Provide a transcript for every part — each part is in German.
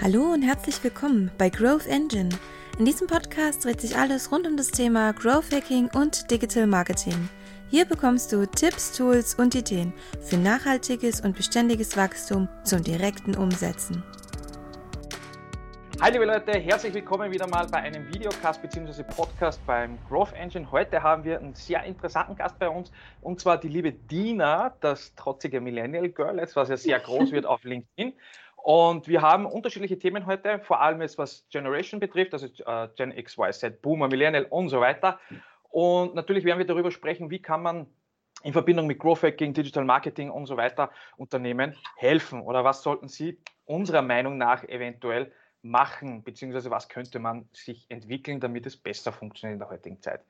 Hallo und herzlich willkommen bei Growth Engine. In diesem Podcast dreht sich alles rund um das Thema Growth Hacking und Digital Marketing. Hier bekommst du Tipps, Tools und Ideen für nachhaltiges und beständiges Wachstum zum direkten Umsetzen. Hi liebe Leute, herzlich willkommen wieder mal bei einem Videocast bzw. Podcast beim Growth Engine. Heute haben wir einen sehr interessanten Gast bei uns und zwar die liebe Dina, das trotzige Millennial Girl, jetzt was ja sehr groß wird auf LinkedIn. Und wir haben unterschiedliche Themen heute, vor allem jetzt was Generation betrifft, also äh, Gen X, Y, Z, Boomer, Millennial und so weiter. Und natürlich werden wir darüber sprechen, wie kann man in Verbindung mit Growth Hacking, Digital Marketing und so weiter Unternehmen helfen oder was sollten sie unserer Meinung nach eventuell machen, beziehungsweise was könnte man sich entwickeln, damit es besser funktioniert in der heutigen Zeit.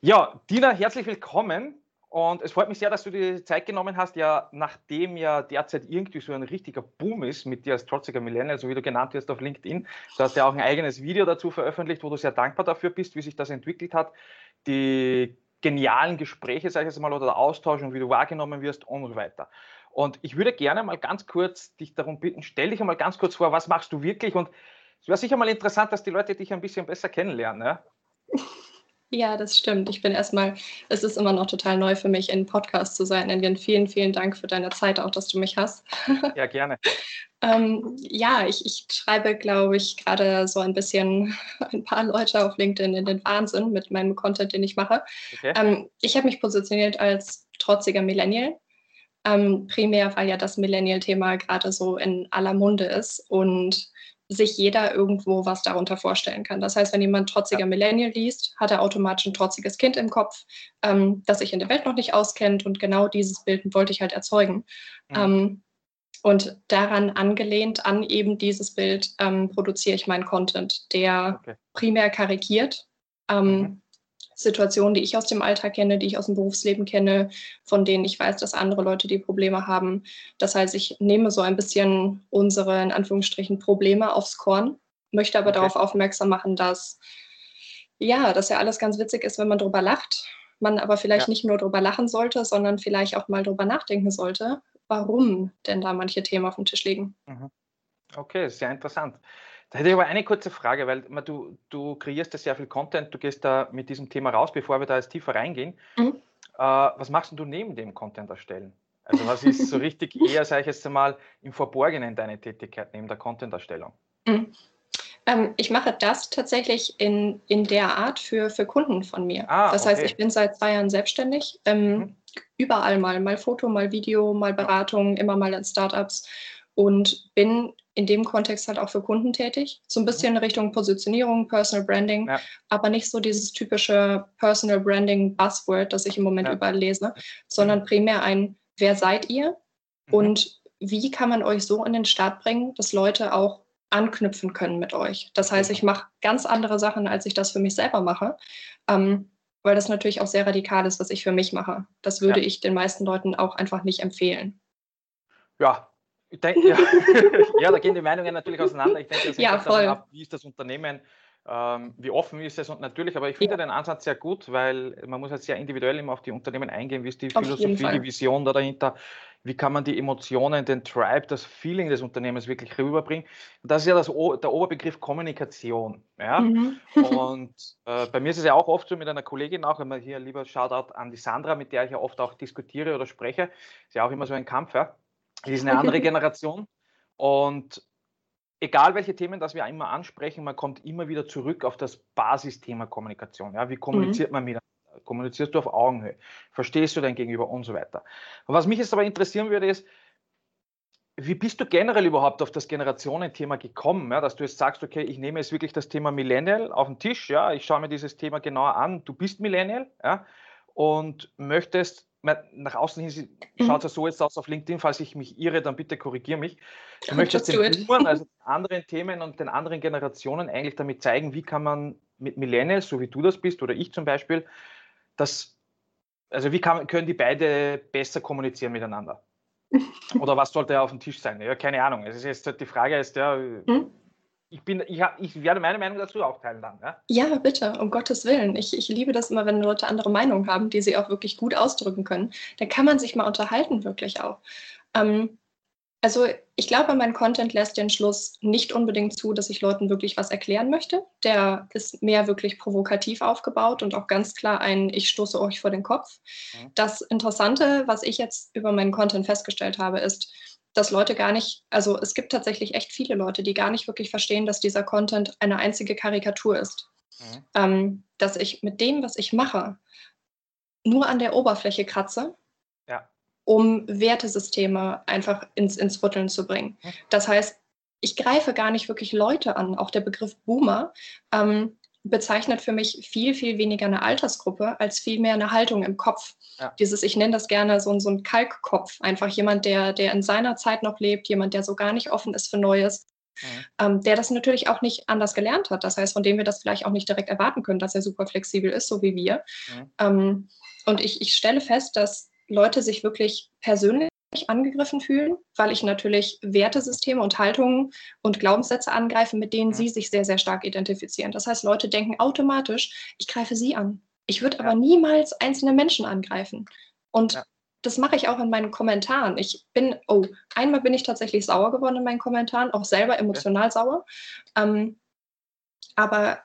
Ja, Dina, herzlich willkommen. Und es freut mich sehr, dass du dir die Zeit genommen hast, ja, nachdem ja derzeit irgendwie so ein richtiger Boom ist mit dir als trotziger Millennial, so wie du genannt wirst auf LinkedIn. Du hast ja auch ein eigenes Video dazu veröffentlicht, wo du sehr dankbar dafür bist, wie sich das entwickelt hat. Die genialen Gespräche, sage ich jetzt mal, oder der Austausch und wie du wahrgenommen wirst und so weiter. Und ich würde gerne mal ganz kurz dich darum bitten, stell dich einmal ganz kurz vor, was machst du wirklich? Und es wäre sicher mal interessant, dass die Leute dich ein bisschen besser kennenlernen. Ja? Ja, das stimmt. Ich bin erstmal, es ist immer noch total neu für mich, in Podcast zu sein. Indian, vielen, vielen Dank für deine Zeit, auch dass du mich hast. Ja, gerne. ähm, ja, ich, ich schreibe, glaube ich, gerade so ein bisschen ein paar Leute auf LinkedIn in den Wahnsinn mit meinem Content, den ich mache. Okay. Ähm, ich habe mich positioniert als trotziger Millennial. Ähm, primär, weil ja das Millennial-Thema gerade so in aller Munde ist und sich jeder irgendwo was darunter vorstellen kann. Das heißt, wenn jemand trotziger. Millennial liest, hat er automatisch ein trotziges Kind im Kopf, ähm, das sich in der Welt noch nicht auskennt und genau dieses Bild wollte ich halt erzeugen. Mhm. Ähm, und daran angelehnt an eben dieses Bild ähm, produziere ich meinen Content, der okay. primär karikiert. Ähm, mhm. Situationen, die ich aus dem Alltag kenne, die ich aus dem Berufsleben kenne, von denen ich weiß, dass andere Leute die Probleme haben. Das heißt, ich nehme so ein bisschen unsere, in Anführungsstrichen, Probleme aufs Korn, möchte aber okay. darauf aufmerksam machen, dass, ja, dass ja alles ganz witzig ist, wenn man drüber lacht, man aber vielleicht ja. nicht nur drüber lachen sollte, sondern vielleicht auch mal drüber nachdenken sollte, warum denn da manche Themen auf dem Tisch liegen. Mhm. Okay, sehr interessant. Da hätte ich aber eine kurze Frage, weil du, du kreierst da sehr viel Content, du gehst da mit diesem Thema raus, bevor wir da jetzt tiefer reingehen. Mhm. Äh, was machst du neben dem Content erstellen? Also was ist so richtig eher, sage ich jetzt einmal, im Verborgenen deine Tätigkeit neben der Content-Erstellung? Mhm. Ähm, ich mache das tatsächlich in, in der Art für, für Kunden von mir. Ah, das heißt, ich bin seit zwei Jahren selbstständig. Ähm, mhm. Überall mal, mal Foto, mal Video, mal Beratung, immer mal in Startups und bin in dem Kontext halt auch für Kunden tätig. So ein mhm. bisschen in Richtung Positionierung, Personal Branding, ja. aber nicht so dieses typische Personal Branding Buzzword, das ich im Moment ja. überall lese, sondern primär ein, wer seid ihr mhm. und wie kann man euch so in den Start bringen, dass Leute auch anknüpfen können mit euch. Das heißt, ich mache ganz andere Sachen, als ich das für mich selber mache, ähm, weil das natürlich auch sehr radikal ist, was ich für mich mache. Das würde ja. ich den meisten Leuten auch einfach nicht empfehlen. Ja, denke, ja, ja, da gehen die Meinungen natürlich auseinander. Ich denke, das hängt ja, davon ab, wie ist das Unternehmen, ähm, wie offen ist es und natürlich, aber ich finde ja. den Ansatz sehr gut, weil man muss halt sehr individuell immer auf die Unternehmen eingehen, wie ist die auf Philosophie, die Vision da dahinter, wie kann man die Emotionen, den Tribe, das Feeling des Unternehmens wirklich rüberbringen. Das ist ja das, der Oberbegriff Kommunikation. Ja? Mhm. und äh, bei mir ist es ja auch oft so mit einer Kollegin auch, wenn man hier lieber Shoutout an die Sandra, mit der ich ja oft auch diskutiere oder spreche, ist ja auch immer so ein Kampf, ja? Die ist eine andere Generation. Und egal welche Themen das wir immer ansprechen, man kommt immer wieder zurück auf das Basisthema Kommunikation. Ja, wie kommuniziert mhm. man miteinander? Kommunizierst du auf Augenhöhe? Verstehst du dein Gegenüber und so weiter? Und was mich jetzt aber interessieren würde, ist, wie bist du generell überhaupt auf das Generationenthema gekommen, ja, dass du jetzt sagst, okay, ich nehme jetzt wirklich das Thema Millennial auf den Tisch, ja, ich schaue mir dieses Thema genauer an, du bist Millennial, ja, und möchtest nach außen hin schaut es ja so jetzt aus auf LinkedIn, falls ich mich irre, dann bitte korrigiere mich. Du möchtest den Boomern, also anderen Themen und den anderen Generationen eigentlich damit zeigen, wie kann man mit Millennials, so wie du das bist oder ich zum Beispiel, das, also wie kann, können die beide besser kommunizieren miteinander? Oder was sollte auf dem Tisch sein? Ja, keine Ahnung. Es ist jetzt die Frage ist ja, hm? Ich, bin, ich, hab, ich werde meine Meinung dazu auch teilen dann. Ja, ja bitte, um Gottes Willen. Ich, ich liebe das immer, wenn Leute andere Meinungen haben, die sie auch wirklich gut ausdrücken können. Dann kann man sich mal unterhalten, wirklich auch. Ähm, Also ich glaube, mein Content lässt den Schluss nicht unbedingt zu, dass ich Leuten wirklich was erklären möchte. Der ist mehr wirklich provokativ aufgebaut und auch ganz klar ein Ich stoße euch vor den Kopf. Mhm. Das Interessante, was ich jetzt über meinen Content festgestellt habe, ist, dass Leute gar nicht, also es gibt tatsächlich echt viele Leute, die gar nicht wirklich verstehen, dass dieser Content eine einzige Karikatur ist. Mhm. Ähm, dass ich mit dem, was ich mache, nur an der Oberfläche kratze, ja. um Wertesysteme einfach ins, ins Rütteln zu bringen. Mhm. Das heißt, ich greife gar nicht wirklich Leute an. Auch der Begriff Boomer ähm, bezeichnet für mich viel, viel weniger eine Altersgruppe als vielmehr eine Haltung im Kopf. Ja. Dieses, ich nenne das gerne so, so ein Kalkkopf, einfach jemand, der, der in seiner Zeit noch lebt, jemand, der so gar nicht offen ist für Neues, mhm. ähm, der das natürlich auch nicht anders gelernt hat. Das heißt, von dem wir das vielleicht auch nicht direkt erwarten können, dass er super flexibel ist, so wie wir. Mhm. Ähm, und ich, ich stelle fest, dass Leute sich wirklich persönlich angegriffen fühlen, weil ich natürlich Wertesysteme und Haltungen und Glaubenssätze angreife, mit denen sie sich sehr, sehr stark identifizieren. Das heißt, Leute denken automatisch, ich greife sie an. Ich würde aber niemals einzelne Menschen angreifen. Und ja. das mache ich auch in meinen Kommentaren. Ich bin, oh, einmal bin ich tatsächlich sauer geworden in meinen Kommentaren, auch selber emotional ja. sauer. Ähm, aber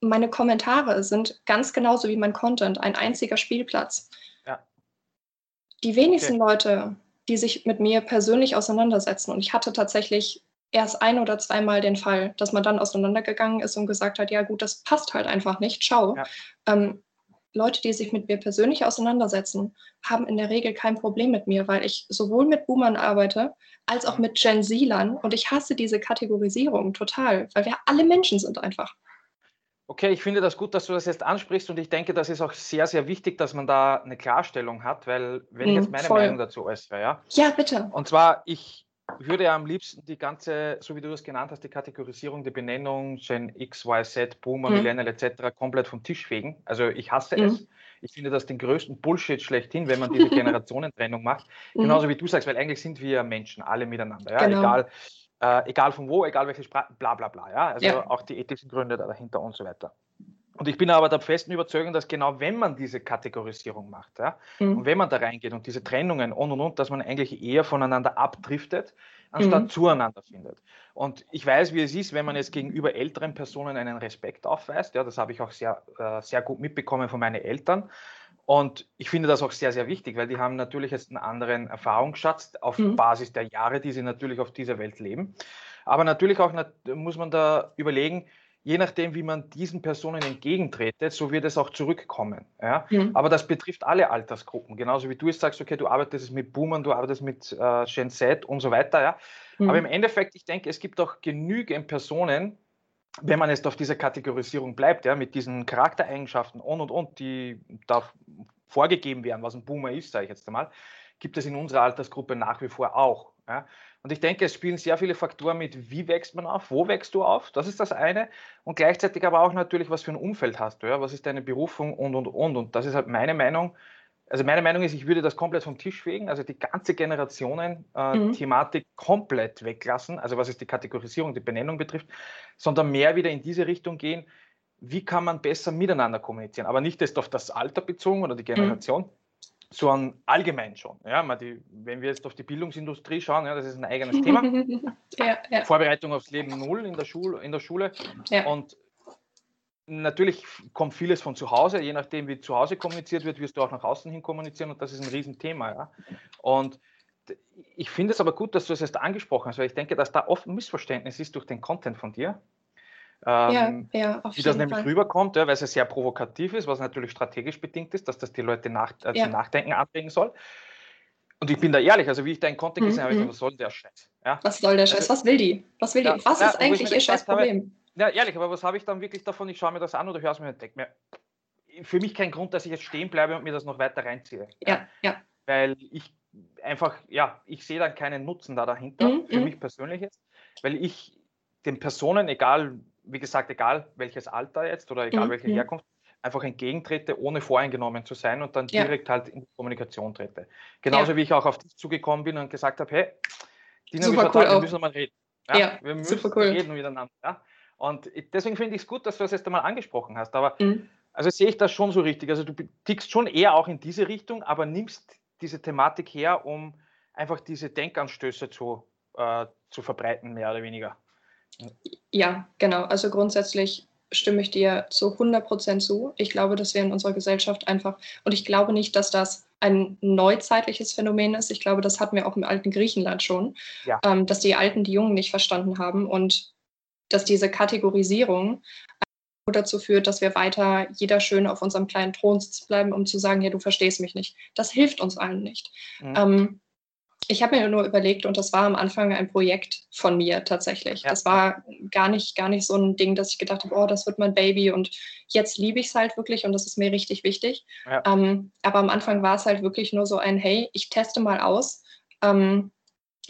meine Kommentare sind ganz genauso wie mein Content ein einziger Spielplatz. Ja. Die wenigsten okay. Leute die sich mit mir persönlich auseinandersetzen. Und ich hatte tatsächlich erst ein oder zweimal den Fall, dass man dann auseinandergegangen ist und gesagt hat, ja gut, das passt halt einfach nicht, schau. Ja. Ähm, Leute, die sich mit mir persönlich auseinandersetzen, haben in der Regel kein Problem mit mir, weil ich sowohl mit Boomern arbeite als auch mit Gen Z-Lern und ich hasse diese Kategorisierung total, weil wir alle Menschen sind einfach. Okay, ich finde das gut, dass du das jetzt ansprichst und ich denke, das ist auch sehr, sehr wichtig, dass man da eine Klarstellung hat, weil wenn ich jetzt hm, meine Voll. Meinung dazu äußere, ja. Ja, bitte. Und zwar, ich würde ja am liebsten die ganze, so wie du das genannt hast, die Kategorisierung, die Benennung, Gen X, Y, Z, Boomer, mhm. Millennial etc. komplett vom Tisch fegen. Also ich hasse mhm. es. Ich finde das den größten Bullshit schlechthin, wenn man diese Generationentrennung macht. Mhm. Genauso wie du sagst, weil eigentlich sind wir Menschen, alle miteinander. Ja? Genau. Egal, äh, egal von wo, egal welche Sprache, bla bla bla. Ja? Also ja. auch die ethischen Gründe dahinter und so weiter. Und ich bin aber der festen Überzeugung, dass genau wenn man diese Kategorisierung macht ja, mhm. und wenn man da reingeht und diese Trennungen und und und, dass man eigentlich eher voneinander abdriftet, anstatt mhm. zueinander findet. Und ich weiß, wie es ist, wenn man jetzt gegenüber älteren Personen einen Respekt aufweist. Ja, das habe ich auch sehr, äh, sehr gut mitbekommen von meinen Eltern. Und ich finde das auch sehr, sehr wichtig, weil die haben natürlich jetzt einen anderen Erfahrungsschatz auf mhm. Basis der Jahre, die sie natürlich auf dieser Welt leben. Aber natürlich auch muss man da überlegen, je nachdem, wie man diesen Personen entgegentretet, so wird es auch zurückkommen. Ja? Mhm. Aber das betrifft alle Altersgruppen. Genauso wie du jetzt sagst, okay, du arbeitest mit Boomern, du arbeitest mit äh, Gen Z und so weiter. Ja? Mhm. Aber im Endeffekt, ich denke, es gibt auch genügend Personen, wenn man jetzt auf dieser Kategorisierung bleibt, ja, mit diesen Charaktereigenschaften und und und, die da vorgegeben werden, was ein Boomer ist, sage ich jetzt einmal, gibt es in unserer Altersgruppe nach wie vor auch. Ja. Und ich denke, es spielen sehr viele Faktoren mit, wie wächst man auf, wo wächst du auf, das ist das eine. Und gleichzeitig aber auch natürlich, was für ein Umfeld hast du, ja, was ist deine Berufung und und und. Und das ist halt meine Meinung. Also meine Meinung ist, ich würde das komplett vom Tisch fegen, also die ganze Generationen-Thematik äh, mhm. komplett weglassen, also was es die Kategorisierung, die Benennung betrifft, sondern mehr wieder in diese Richtung gehen, wie kann man besser miteinander kommunizieren, aber nicht erst auf das Alter bezogen oder die mhm. Generation, mhm. sondern allgemein schon. Ja, die, wenn wir jetzt auf die Bildungsindustrie schauen, ja, das ist ein eigenes Thema. ja, ja. Vorbereitung aufs Leben null in der, Schule, in der Schule. Ja. Und Natürlich kommt vieles von zu Hause, je nachdem, wie zu Hause kommuniziert wird, wirst du auch nach außen hin kommunizieren und das ist ein Riesenthema. Ja? Und ich finde es aber gut, dass du es erst angesprochen hast, weil ich denke, dass da oft ein Missverständnis ist durch den Content von dir. Ähm, ja, ja, auf wie das nämlich Fall. rüberkommt, ja, weil es ja sehr provokativ ist, was natürlich strategisch bedingt ist, dass das die Leute nach, äh, ja. zum Nachdenken anregen soll. Und ich bin da ehrlich, also wie ich deinen Content gesehen mhm. habe, ich mhm. was soll der Scheiß? Ja? Was soll der Scheiß? Also was will die? Was will die? was ist eigentlich ihr Scheißproblem? Habe, ja, ehrlich, aber was habe ich dann wirklich davon? Ich schaue mir das an oder höre es mir und denke mir, für mich kein Grund, dass ich jetzt stehen bleibe und mir das noch weiter reinziehe. Ja, ja. Weil ich einfach, ja, ich sehe dann keinen Nutzen da dahinter, mhm, für mhm. mich persönlich jetzt, weil ich den Personen, egal, wie gesagt, egal welches Alter jetzt oder egal mhm, welche mhm. Herkunft, einfach entgegentrete, ohne voreingenommen zu sein und dann ja. direkt halt in die Kommunikation trete. Genauso ja. wie ich auch auf dich zugekommen bin und gesagt habe, hey, Dina, Super cool wir müssen mal reden. Ja, ja wir müssen super cool. reden miteinander. Ja? Und deswegen finde ich es gut, dass du das jetzt einmal angesprochen hast. Aber mhm. also sehe ich das schon so richtig. Also du tickst schon eher auch in diese Richtung, aber nimmst diese Thematik her, um einfach diese Denkanstöße zu äh, zu verbreiten, mehr oder weniger. Ja, genau. Also grundsätzlich stimme ich dir zu 100 Prozent zu. Ich glaube, dass wir in unserer Gesellschaft einfach, und ich glaube nicht, dass das ein neuzeitliches Phänomen ist. Ich glaube, das hatten wir auch im alten Griechenland schon, ja. ähm, dass die Alten die Jungen nicht verstanden haben und dass diese Kategorisierung dazu führt, dass wir weiter jeder schön auf unserem kleinen Thron sitzen bleiben, um zu sagen, ja, du verstehst mich nicht. Das hilft uns allen nicht. Mhm. Ähm, ich habe mir nur überlegt, und das war am Anfang ein Projekt von mir tatsächlich. Ja. Das war gar nicht, gar nicht so ein Ding, dass ich gedacht habe, oh, das wird mein Baby und jetzt liebe ich es halt wirklich und das ist mir richtig wichtig. Ja. Ähm, aber am Anfang war es halt wirklich nur so ein, hey, ich teste mal aus, ähm,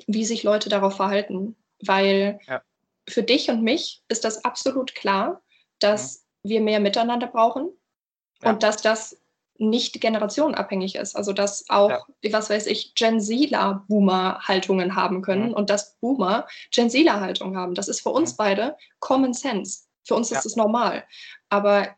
wie sich Leute darauf verhalten. Weil ja. Für dich und mich ist das absolut klar, dass mhm. wir mehr Miteinander brauchen und dass das nicht generationenabhängig ist. Also dass auch, ja. was weiß ich, Gen Zler Boomer-Haltungen haben können mhm. und dass Boomer Gen Zler Haltungen haben. Das ist für uns mhm. beide Common Sense. Für uns ja. ist es normal. Aber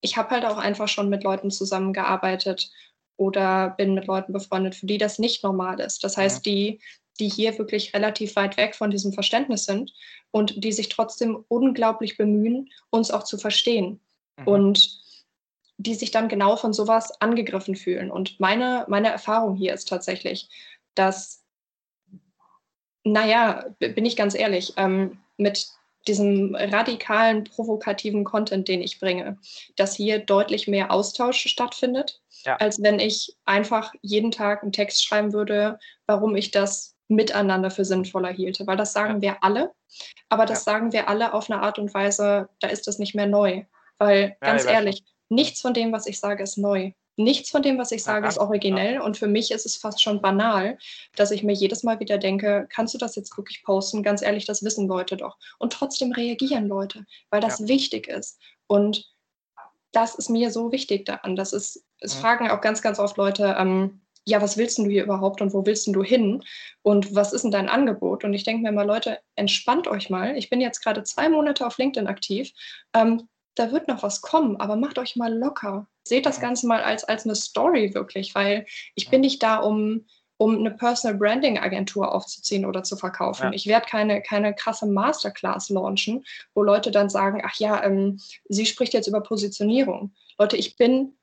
ich habe halt auch einfach schon mit Leuten zusammengearbeitet oder bin mit Leuten befreundet, für die das nicht normal ist. Das heißt, mhm. die, die hier wirklich relativ weit weg von diesem Verständnis sind und die sich trotzdem unglaublich bemühen, uns auch zu verstehen. Mhm. Und die sich dann genau von sowas angegriffen fühlen. Und meine, meine Erfahrung hier ist tatsächlich, dass, naja, bin ich ganz ehrlich, ähm, mit diesem radikalen, provokativen Content, den ich bringe, dass hier deutlich mehr Austausch stattfindet, ja. als wenn ich einfach jeden Tag einen Text schreiben würde, warum ich das miteinander für sinnvoller hielte. Weil das sagen ja. wir alle, aber das ja. sagen wir alle auf eine Art und Weise, da ist das nicht mehr neu. Weil, ganz ehrlich, Nichts von dem, was ich sage, ist neu. Nichts von dem, was ich sage, ist originell. Und für mich ist es fast schon banal, dass ich mir jedes Mal wieder denke, kannst du das jetzt wirklich posten? Ganz ehrlich, das wissen Leute doch. Und trotzdem reagieren Leute, weil das ja. wichtig ist. Und das ist mir so wichtig daran. Das ist, es ja. fragen auch ganz, ganz oft Leute, ähm, ja, was willst du hier überhaupt und wo willst du hin und was ist denn dein Angebot? Und ich denke mir mal, Leute, entspannt euch mal. Ich bin jetzt gerade zwei Monate auf LinkedIn aktiv. Ähm, da wird noch was kommen, aber macht euch mal locker. Seht das Ganze mal als, als eine Story wirklich, weil ich bin nicht da, um, um eine Personal Branding Agentur aufzuziehen oder zu verkaufen. Ja. Ich werde keine, keine krasse Masterclass launchen, wo Leute dann sagen, ach ja, ähm, sie spricht jetzt über Positionierung. Leute, ich bin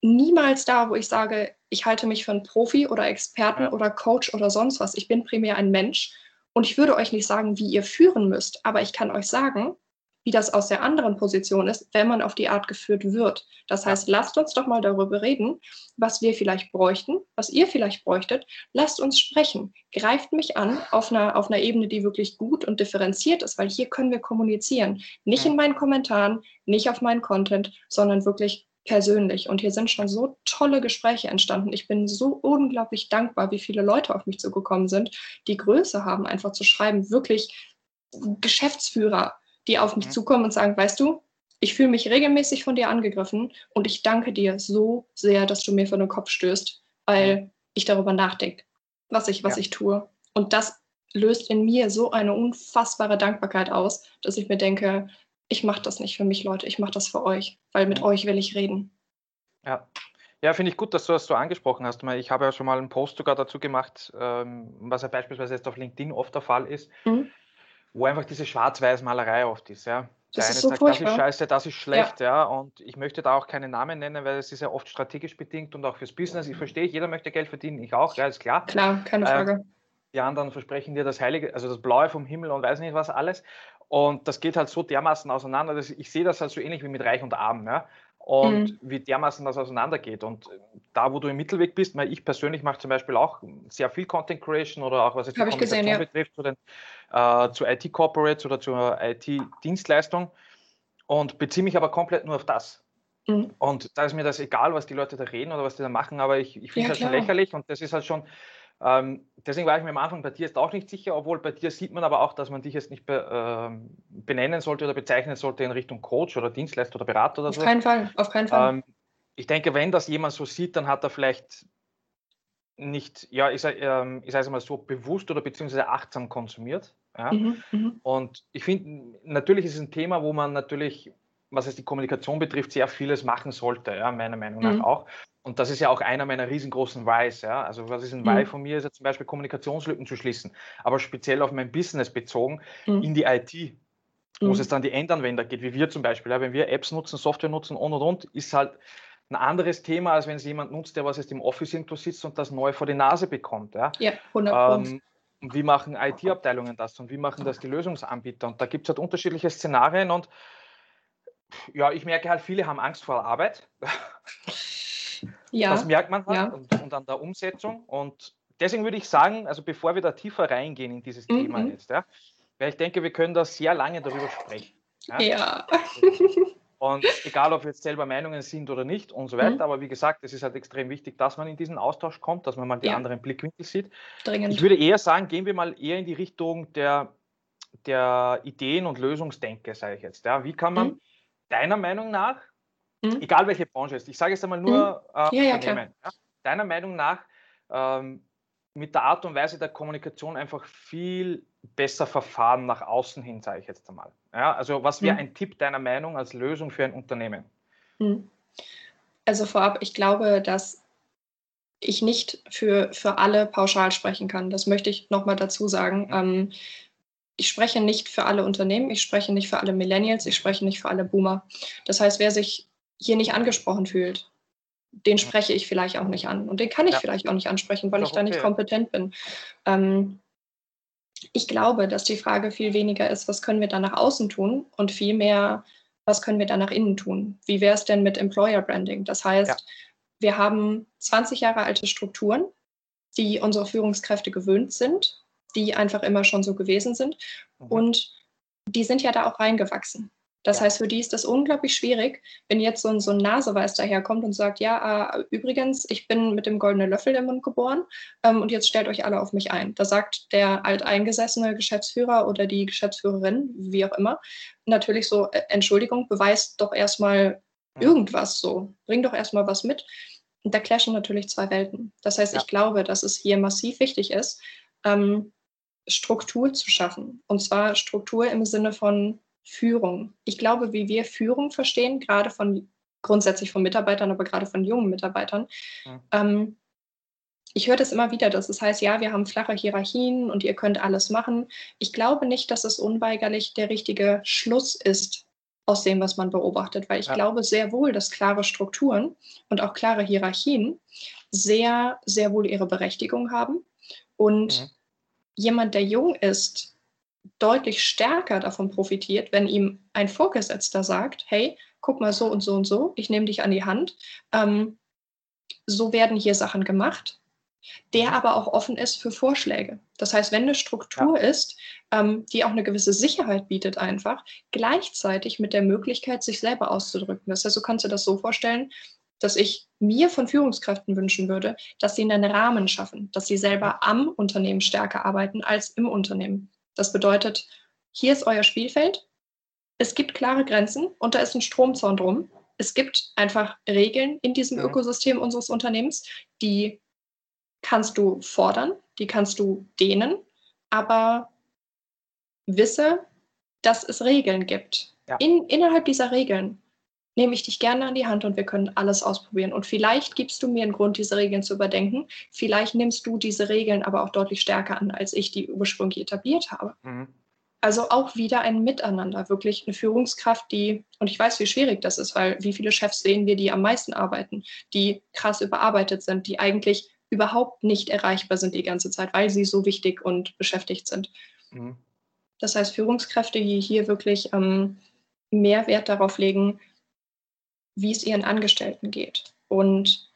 niemals da, wo ich sage, ich halte mich für einen Profi oder Experten oder Coach oder sonst was. Ich bin primär ein Mensch und ich würde euch nicht sagen, wie ihr führen müsst, aber ich kann euch sagen, wie das aus der anderen Position ist, wenn man auf die Art geführt wird. Das heißt, lasst uns doch mal darüber reden, was wir vielleicht bräuchten, was ihr vielleicht bräuchtet. Lasst uns sprechen. Greift mich an auf einer, auf einer Ebene, die wirklich gut und differenziert ist, weil hier können wir kommunizieren. Nicht in meinen Kommentaren, nicht auf meinen Content, sondern wirklich persönlich. Und hier sind schon so tolle Gespräche entstanden. Ich bin so unglaublich dankbar, wie viele Leute auf mich zugekommen sind, die Größe haben, einfach zu schreiben, wirklich Geschäftsführer, die auf mich zukommen und sagen, weißt du, ich fühle mich regelmäßig von dir angegriffen und ich danke dir so sehr, dass du mir vor den Kopf stößt, weil ich darüber nachdenke, was ich, was ja. ich tue. Und das löst in mir so eine unfassbare Dankbarkeit aus, dass ich mir denke, ich mache das nicht für mich, Leute, ich mache das für euch, weil mit euch will ich reden. Ja, ja, finde ich gut, dass du das so angesprochen hast. Ich habe ja schon mal einen Post sogar dazu gemacht, ähm, was ja beispielsweise jetzt auf LinkedIn oft der Fall ist. Mhm wo einfach diese Schwarz-Weiß-Malerei oft ist. Ja. Der das eine so sagt, furchtbar. das ist scheiße, das ist schlecht, ja. ja. Und ich möchte da auch keine Namen nennen, weil es ist ja oft strategisch bedingt und auch fürs Business. Ich verstehe, jeder möchte Geld verdienen, ich auch, ja, ist klar. Klar, keine ähm, Frage. Ähm, die anderen versprechen dir das Heilige, also das Blaue vom Himmel und weiß nicht was alles. Und das geht halt so dermaßen auseinander. Dass ich sehe das halt so ähnlich wie mit Reich und Arm. Ja und mhm. wie dermaßen das auseinandergeht. Und da, wo du im Mittelweg bist, weil ich persönlich mache zum Beispiel auch sehr viel Content Creation oder auch was jetzt die gesehen, ja. betrifft, zu, den, äh, zu IT-Corporates oder zur IT-Dienstleistung und beziehe mich aber komplett nur auf das. Mhm. Und da ist mir das egal, was die Leute da reden oder was die da machen, aber ich, ich finde es ja, halt schon lächerlich und das ist halt schon, ähm, deswegen war ich mir am Anfang bei dir jetzt auch nicht sicher, obwohl bei dir sieht man aber auch, dass man dich jetzt nicht be, äh, benennen sollte oder bezeichnen sollte in Richtung Coach oder Dienstleister oder Berater oder so. Auf keinen Fall, auf keinen Fall. Ähm, ich denke, wenn das jemand so sieht, dann hat er vielleicht nicht, ja, ich, ähm, ich sage es mal so, bewusst oder beziehungsweise achtsam konsumiert. Ja? Mhm, mhm. Und ich finde, natürlich ist es ein Thema, wo man natürlich was es die Kommunikation betrifft, sehr vieles machen sollte, ja, meiner Meinung nach mhm. auch. Und das ist ja auch einer meiner riesengroßen Whys. Ja. Also was ist ein Why mhm. von mir, ist ja zum Beispiel Kommunikationslücken zu schließen, aber speziell auf mein Business bezogen mhm. in die IT, wo mhm. es dann die Endanwender geht, wie wir zum Beispiel. Ja, wenn wir Apps nutzen, Software nutzen und und und, ist halt ein anderes Thema, als wenn es jemand nutzt, der was jetzt im Office irgendwo sitzt und das neu vor die Nase bekommt. Ja, ja 100 ähm, und wie machen IT-Abteilungen das und wie machen das die Lösungsanbieter? Und da gibt es halt unterschiedliche Szenarien und ja, ich merke halt, viele haben Angst vor der Arbeit. Ja. Das merkt man halt ja. und, und, an der Umsetzung. Und deswegen würde ich sagen, also bevor wir da tiefer reingehen in dieses mhm. Thema jetzt, ja, weil ich denke, wir können da sehr lange darüber sprechen. Ja. ja. Und egal, ob jetzt selber Meinungen sind oder nicht und so weiter, mhm. aber wie gesagt, es ist halt extrem wichtig, dass man in diesen Austausch kommt, dass man mal die ja. anderen Blickwinkel sieht. Dringend. Ich würde eher sagen, gehen wir mal eher in die Richtung der, der Ideen und Lösungsdenke, sage ich jetzt. Ja, wie kann man mhm. Deiner Meinung nach, mhm. egal welche Branche es ist, ich sage jetzt einmal nur mhm. äh, ja, ja, deiner Meinung nach ähm, mit der Art und Weise der Kommunikation einfach viel besser verfahren nach außen hin, sage ich jetzt einmal. Ja, also was wäre mhm. ein Tipp deiner Meinung als Lösung für ein Unternehmen? Mhm. Also vorab, ich glaube, dass ich nicht für, für alle pauschal sprechen kann. Das möchte ich nochmal dazu sagen. Mhm. Ähm, ich spreche nicht für alle Unternehmen, ich spreche nicht für alle Millennials, ich spreche nicht für alle Boomer. Das heißt, wer sich hier nicht angesprochen fühlt, den spreche ich vielleicht auch nicht an. Und den kann ich ja. vielleicht auch nicht ansprechen, weil ich da nicht kompetent bin. Ähm, ich glaube, dass die Frage viel weniger ist, was können wir da nach außen tun und vielmehr, was können wir da nach innen tun? Wie wäre es denn mit Employer Branding? Das heißt, ja. wir haben 20 Jahre alte Strukturen, die unsere Führungskräfte gewöhnt sind, die einfach immer schon so gewesen sind. Mhm. Und die sind ja da auch reingewachsen. Das ja. heißt, für die ist das unglaublich schwierig, wenn jetzt so ein, so ein Naseweiß daherkommt und sagt, ja, äh, übrigens, ich bin mit dem goldenen Löffel im Mund geboren ähm, und jetzt stellt euch alle auf mich ein. Da sagt der alteingesessene Geschäftsführer oder die Geschäftsführerin, wie auch immer, natürlich so, äh, Entschuldigung, beweist doch erstmal ja. irgendwas so, bring doch erstmal was mit. Und da clashen natürlich zwei Welten. Das heißt, ja. ich glaube, dass es hier massiv wichtig ist, ähm, Struktur zu schaffen. Und zwar Struktur im Sinne von Führung. Ich glaube, wie wir Führung verstehen, gerade von grundsätzlich von Mitarbeitern, aber gerade von jungen Mitarbeitern, ja. ähm, ich höre das immer wieder, dass es heißt, ja, wir haben flache Hierarchien und ihr könnt alles machen. Ich glaube nicht, dass es unweigerlich der richtige Schluss ist aus dem, was man beobachtet, weil ich ja. glaube sehr wohl, dass klare Strukturen und auch klare Hierarchien sehr, sehr wohl ihre Berechtigung haben. Und ja. Jemand, der jung ist, deutlich stärker davon profitiert, wenn ihm ein Vorgesetzter sagt, hey, guck mal so und so und so, ich nehme dich an die Hand, ähm, so werden hier Sachen gemacht, der mhm. aber auch offen ist für Vorschläge. Das heißt, wenn eine Struktur ja. ist, ähm, die auch eine gewisse Sicherheit bietet, einfach gleichzeitig mit der Möglichkeit, sich selber auszudrücken. Das heißt, du kannst dir das so vorstellen, dass ich mir von Führungskräften wünschen würde, dass sie einen Rahmen schaffen, dass sie selber mhm. am Unternehmen stärker arbeiten als im Unternehmen. Das bedeutet, hier ist euer Spielfeld. Es gibt klare Grenzen und da ist ein Stromzaun drum. Es gibt einfach Regeln in diesem ja. Ökosystem unseres Unternehmens, die kannst du fordern, die kannst du dehnen, aber wisse, dass es Regeln gibt. Ja. In, innerhalb dieser Regeln nehme ich dich gerne an die Hand und wir können alles ausprobieren. Und vielleicht gibst du mir einen Grund, diese Regeln zu überdenken. Vielleicht nimmst du diese Regeln aber auch deutlich stärker an, als ich die ursprünglich etabliert habe. Mhm. Also auch wieder ein Miteinander, wirklich eine Führungskraft, die, und ich weiß, wie schwierig das ist, weil wie viele Chefs sehen wir, die am meisten arbeiten, die krass überarbeitet sind, die eigentlich überhaupt nicht erreichbar sind die ganze Zeit, weil sie so wichtig und beschäftigt sind. Mhm. Das heißt, Führungskräfte, die hier wirklich ähm, mehr Wert darauf legen, wie es ihren Angestellten geht. Und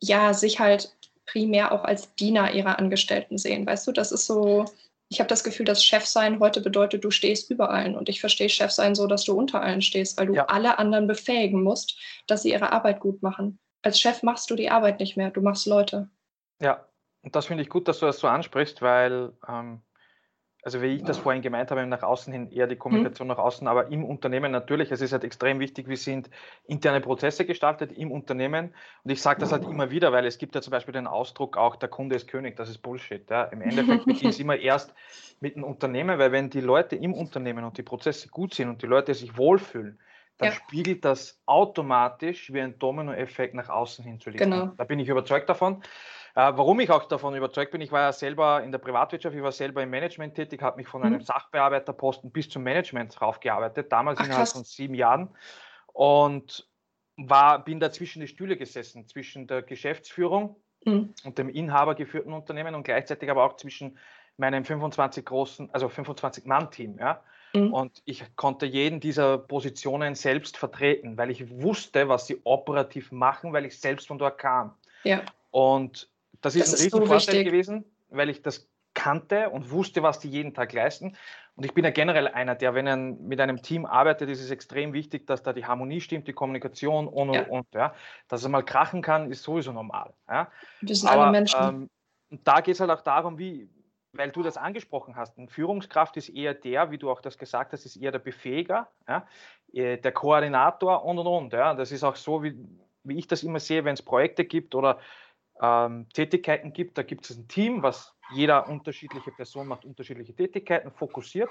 ja, sich halt primär auch als Diener ihrer Angestellten sehen. Weißt du, das ist so, ich habe das Gefühl, dass Chefsein heute bedeutet, du stehst über allen. Und ich verstehe Chefsein so, dass du unter allen stehst, weil du ja. alle anderen befähigen musst, dass sie ihre Arbeit gut machen. Als Chef machst du die Arbeit nicht mehr, du machst Leute. Ja, und das finde ich gut, dass du das so ansprichst, weil ähm, also wie ich das vorhin gemeint habe, nach außen hin eher die Kommunikation mhm. nach außen, aber im Unternehmen natürlich, es ist halt extrem wichtig, wie sind interne Prozesse gestaltet im Unternehmen. Und ich sage das halt immer wieder, weil es gibt ja zum Beispiel den Ausdruck auch, der Kunde ist König, das ist Bullshit. Ja. Im Endeffekt beginnt es immer erst mit dem Unternehmen, weil wenn die Leute im Unternehmen und die Prozesse gut sind und die Leute sich wohlfühlen, dann ja. spiegelt das automatisch wie ein Dominoeffekt nach außen hin zu liefern. Genau. Da bin ich überzeugt davon. Äh, warum ich auch davon überzeugt bin, ich war ja selber in der Privatwirtschaft, ich war selber im Management tätig, habe mich von mhm. einem Sachbearbeiterposten bis zum Management raufgearbeitet, damals Ach, innerhalb von sieben Jahren. Und war, bin da zwischen die Stühle gesessen, zwischen der Geschäftsführung mhm. und dem inhabergeführten Unternehmen und gleichzeitig aber auch zwischen meinem 25 großen, also 25 Mann-Team. Ja? Mhm. Und ich konnte jeden dieser Positionen selbst vertreten, weil ich wusste, was sie operativ machen, weil ich selbst von dort kam. Ja. Und das ist das ein Riesenvorteil so gewesen, weil ich das kannte und wusste, was die jeden Tag leisten. Und ich bin ja generell einer, der, wenn er mit einem Team arbeitet, ist es extrem wichtig, dass da die Harmonie stimmt, die Kommunikation und, ja. und ja, dass es mal krachen kann, ist sowieso normal. Ja. Wir sind alle Menschen. Ähm, und da geht es halt auch darum, wie, weil du das angesprochen hast, eine Führungskraft ist eher der, wie du auch das gesagt hast, ist eher der Befähiger, ja, äh, der Koordinator und und und. Ja. Das ist auch so, wie, wie ich das immer sehe, wenn es Projekte gibt oder ähm, Tätigkeiten gibt. Da gibt es ein Team, was jeder unterschiedliche Person macht unterschiedliche Tätigkeiten, fokussiert.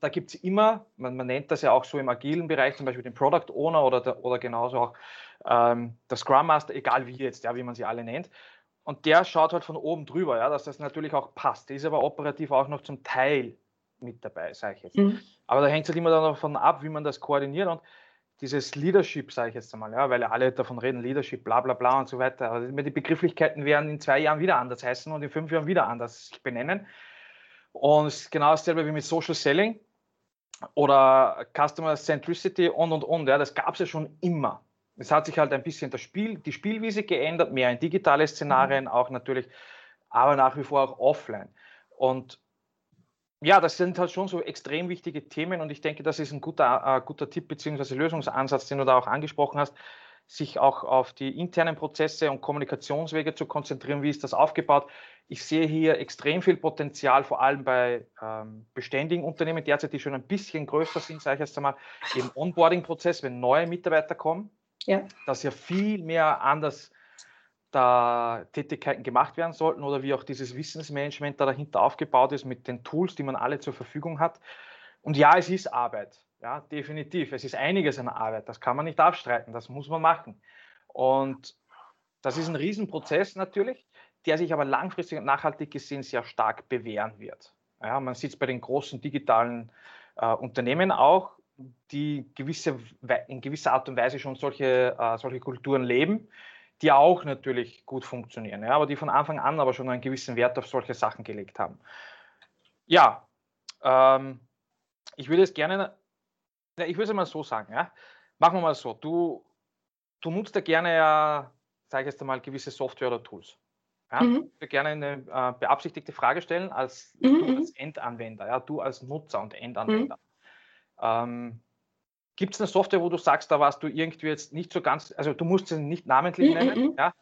Da gibt es immer, man, man, nennt das ja auch so im agilen Bereich, zum Beispiel den Product Owner oder, der, oder genauso auch ähm, der Scrum Master, egal wie jetzt, ja, wie man sie alle nennt. Und der schaut halt von oben drüber, ja, dass das natürlich auch passt. Der ist aber operativ auch noch zum Teil mit dabei, sage ich jetzt. Mhm. Aber da hängt es halt immer davon ab, wie man das koordiniert. Und dieses Leadership, sage ich jetzt einmal, ja, weil alle davon reden, Leadership, bla bla bla und so weiter. Aber die Begrifflichkeiten werden in zwei Jahren wieder anders heißen und in fünf Jahren wieder anders sich benennen. Und es ist genau dasselbe wie mit Social Selling oder Customer Centricity und und und. Ja, das gab es ja schon immer. Es hat sich halt ein bisschen das Spiel, die Spielwiese geändert, mehr in digitale Szenarien mhm. auch natürlich, aber nach wie vor auch offline. Und ja, das sind halt schon so extrem wichtige Themen und ich denke, das ist ein guter, äh, guter Tipp bzw. Lösungsansatz, den du da auch angesprochen hast, sich auch auf die internen Prozesse und Kommunikationswege zu konzentrieren. Wie ist das aufgebaut? Ich sehe hier extrem viel Potenzial, vor allem bei ähm, beständigen Unternehmen derzeit, die schon ein bisschen größer sind, sage ich jetzt einmal, im Onboarding-Prozess, wenn neue Mitarbeiter kommen, ja. dass ja viel mehr anders da Tätigkeiten gemacht werden sollten oder wie auch dieses Wissensmanagement da dahinter aufgebaut ist mit den Tools, die man alle zur Verfügung hat. Und ja, es ist Arbeit. Ja, definitiv. Es ist einiges an Arbeit. Das kann man nicht abstreiten. Das muss man machen. Und das ist ein Riesenprozess natürlich, der sich aber langfristig und nachhaltig gesehen sehr stark bewähren wird. Ja, man sieht es bei den großen digitalen äh, Unternehmen auch, die gewisse, in gewisser Art und Weise schon solche, äh, solche Kulturen leben die auch natürlich gut funktionieren, ja, aber die von Anfang an aber schon einen gewissen Wert auf solche Sachen gelegt haben. Ja, ähm, ich würde es gerne, ich würde es mal so sagen, ja, machen wir mal so, du, du nutzt ja gerne ja, sage ich jetzt einmal, gewisse Software oder Tools. Ja, mhm. Ich würde gerne eine äh, beabsichtigte Frage stellen als mhm. mhm. als Endanwender, ja, du als Nutzer und Endanwender. Mhm. Ähm, Gibt es eine Software, wo du sagst, da warst du irgendwie jetzt nicht so ganz, also du musst sie nicht namentlich mhm, nennen, mm -mm. ja?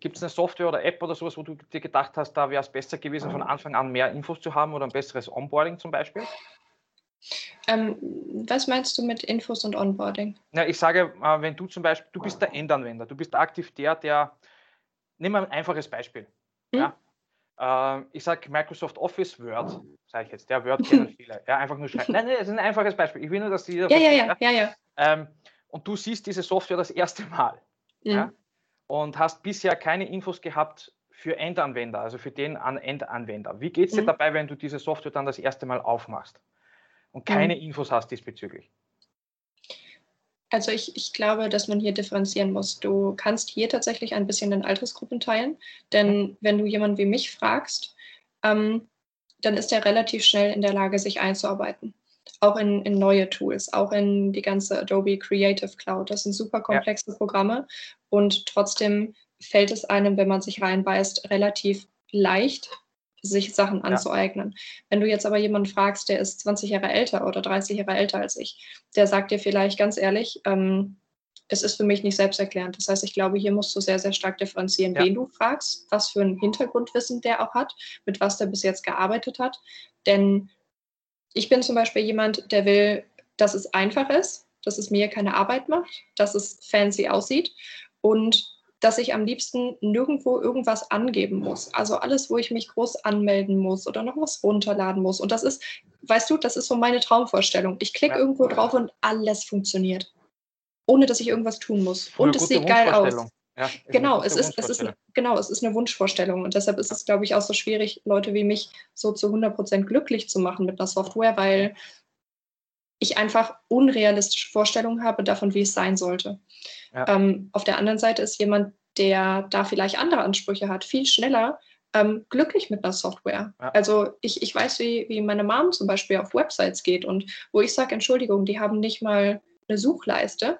Gibt es eine Software oder App oder sowas, wo du dir gedacht hast, da wäre es besser gewesen, von Anfang an mehr Infos zu haben oder ein besseres Onboarding zum Beispiel? Ähm, was meinst du mit Infos und Onboarding? Ja, ich sage, äh, wenn du zum Beispiel, du bist der Endanwender, du bist aktiv der, der, nehmen wir ein einfaches Beispiel. Mhm. Ja? Äh, ich sage Microsoft Office Word, sage ich jetzt. Der Word kennen viele. Ja, einfach nur schreiben. Nein, nein, das ist ein einfaches Beispiel. Ich will nur, dass die. Ja, ja, ja, ja, ja. Ähm, und du siehst diese Software das erste Mal. Mhm. Ja? Und hast bisher keine Infos gehabt für Endanwender, also für den Endanwender. Wie geht es dir mhm. dabei, wenn du diese Software dann das erste Mal aufmachst und keine mhm. Infos hast diesbezüglich? Also ich, ich glaube, dass man hier differenzieren muss. Du kannst hier tatsächlich ein bisschen in Altersgruppen teilen, denn wenn du jemanden wie mich fragst, ähm, dann ist er relativ schnell in der Lage, sich einzuarbeiten. Auch in, in neue Tools, auch in die ganze Adobe Creative Cloud. Das sind super komplexe ja. Programme und trotzdem fällt es einem, wenn man sich reinbeißt, relativ leicht, sich Sachen anzueignen. Ja. Wenn du jetzt aber jemanden fragst, der ist 20 Jahre älter oder 30 Jahre älter als ich, der sagt dir vielleicht ganz ehrlich, ähm, es ist für mich nicht selbsterklärend. Das heißt, ich glaube, hier musst du sehr, sehr stark differenzieren, ja. wen du fragst, was für ein Hintergrundwissen der auch hat, mit was der bis jetzt gearbeitet hat. Denn ich bin zum Beispiel jemand, der will, dass es einfach ist, dass es mir keine Arbeit macht, dass es fancy aussieht und dass ich am liebsten nirgendwo irgendwas angeben muss. Also alles, wo ich mich groß anmelden muss oder noch was runterladen muss. Und das ist, weißt du, das ist so meine Traumvorstellung. Ich klicke irgendwo drauf und alles funktioniert. ohne dass ich irgendwas tun muss. Und es sieht geil aus. Ja, genau, es ist, es ist, genau, es ist eine Wunschvorstellung. Und deshalb ist es, glaube ich, auch so schwierig, Leute wie mich so zu 100% glücklich zu machen mit einer Software, weil ich einfach unrealistische Vorstellungen habe davon, wie es sein sollte. Ja. Ähm, auf der anderen Seite ist jemand, der da vielleicht andere Ansprüche hat, viel schneller ähm, glücklich mit einer Software. Ja. Also ich, ich weiß, wie, wie meine Mom zum Beispiel auf Websites geht und wo ich sage, Entschuldigung, die haben nicht mal eine Suchleiste.